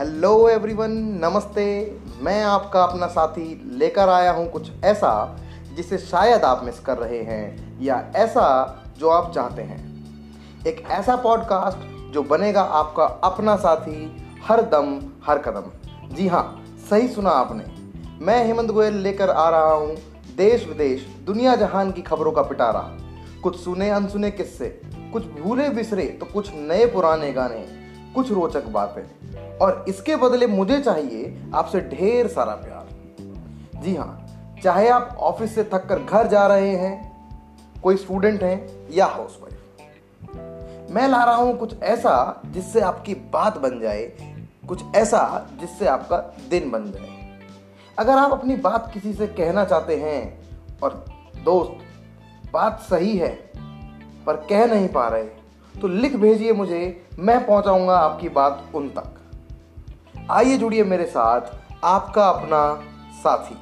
Hello everyone नमस्ते। मैं आपका अपना साथी लेकर आया हूँ कुछ ऐसा जिसे शायद आप मिस कर रहे हैं, या ऐसा जो आप चाहते हैं। एक ऐसा पॉडकास्ट जो बनेगा आपका अपना साथी हर दम, हर कदम। जी हाँ सही सुना आपने। मैं हेमंत गोयल लेकर आ रहा हूँ देश विदेश, दुनिया जहान की खबरों का पिटारा। कुछ सुने अनसुने किस्से, कुछ भूले बिसरे तो कुछ नए पुराने गाने, कुछ रोचक बातें। और इसके बदले मुझे चाहिए आपसे ढेर सारा प्यार। जी हाँ चाहे आप ऑफ़िस से थक कर घर जा रहे हैं, कोई स्टूडेंट हैं या हाउसवाइफ मैं ला रहा हूँ कुछ ऐसा जिससे आपकी बात बन जाए, कुछ ऐसा जिससे आपका दिन बन जाए। अगर आप अपनी बात किसी से कहना चाहते हैं और दोस्त, बात सही है, पर कह नहीं पा रहे तो लिख भेजिए मुझे, मैं पहुंचाऊँगा आपकी बात उन तक। आइए जुड़िए मेरे साथ आपका अपना साथी।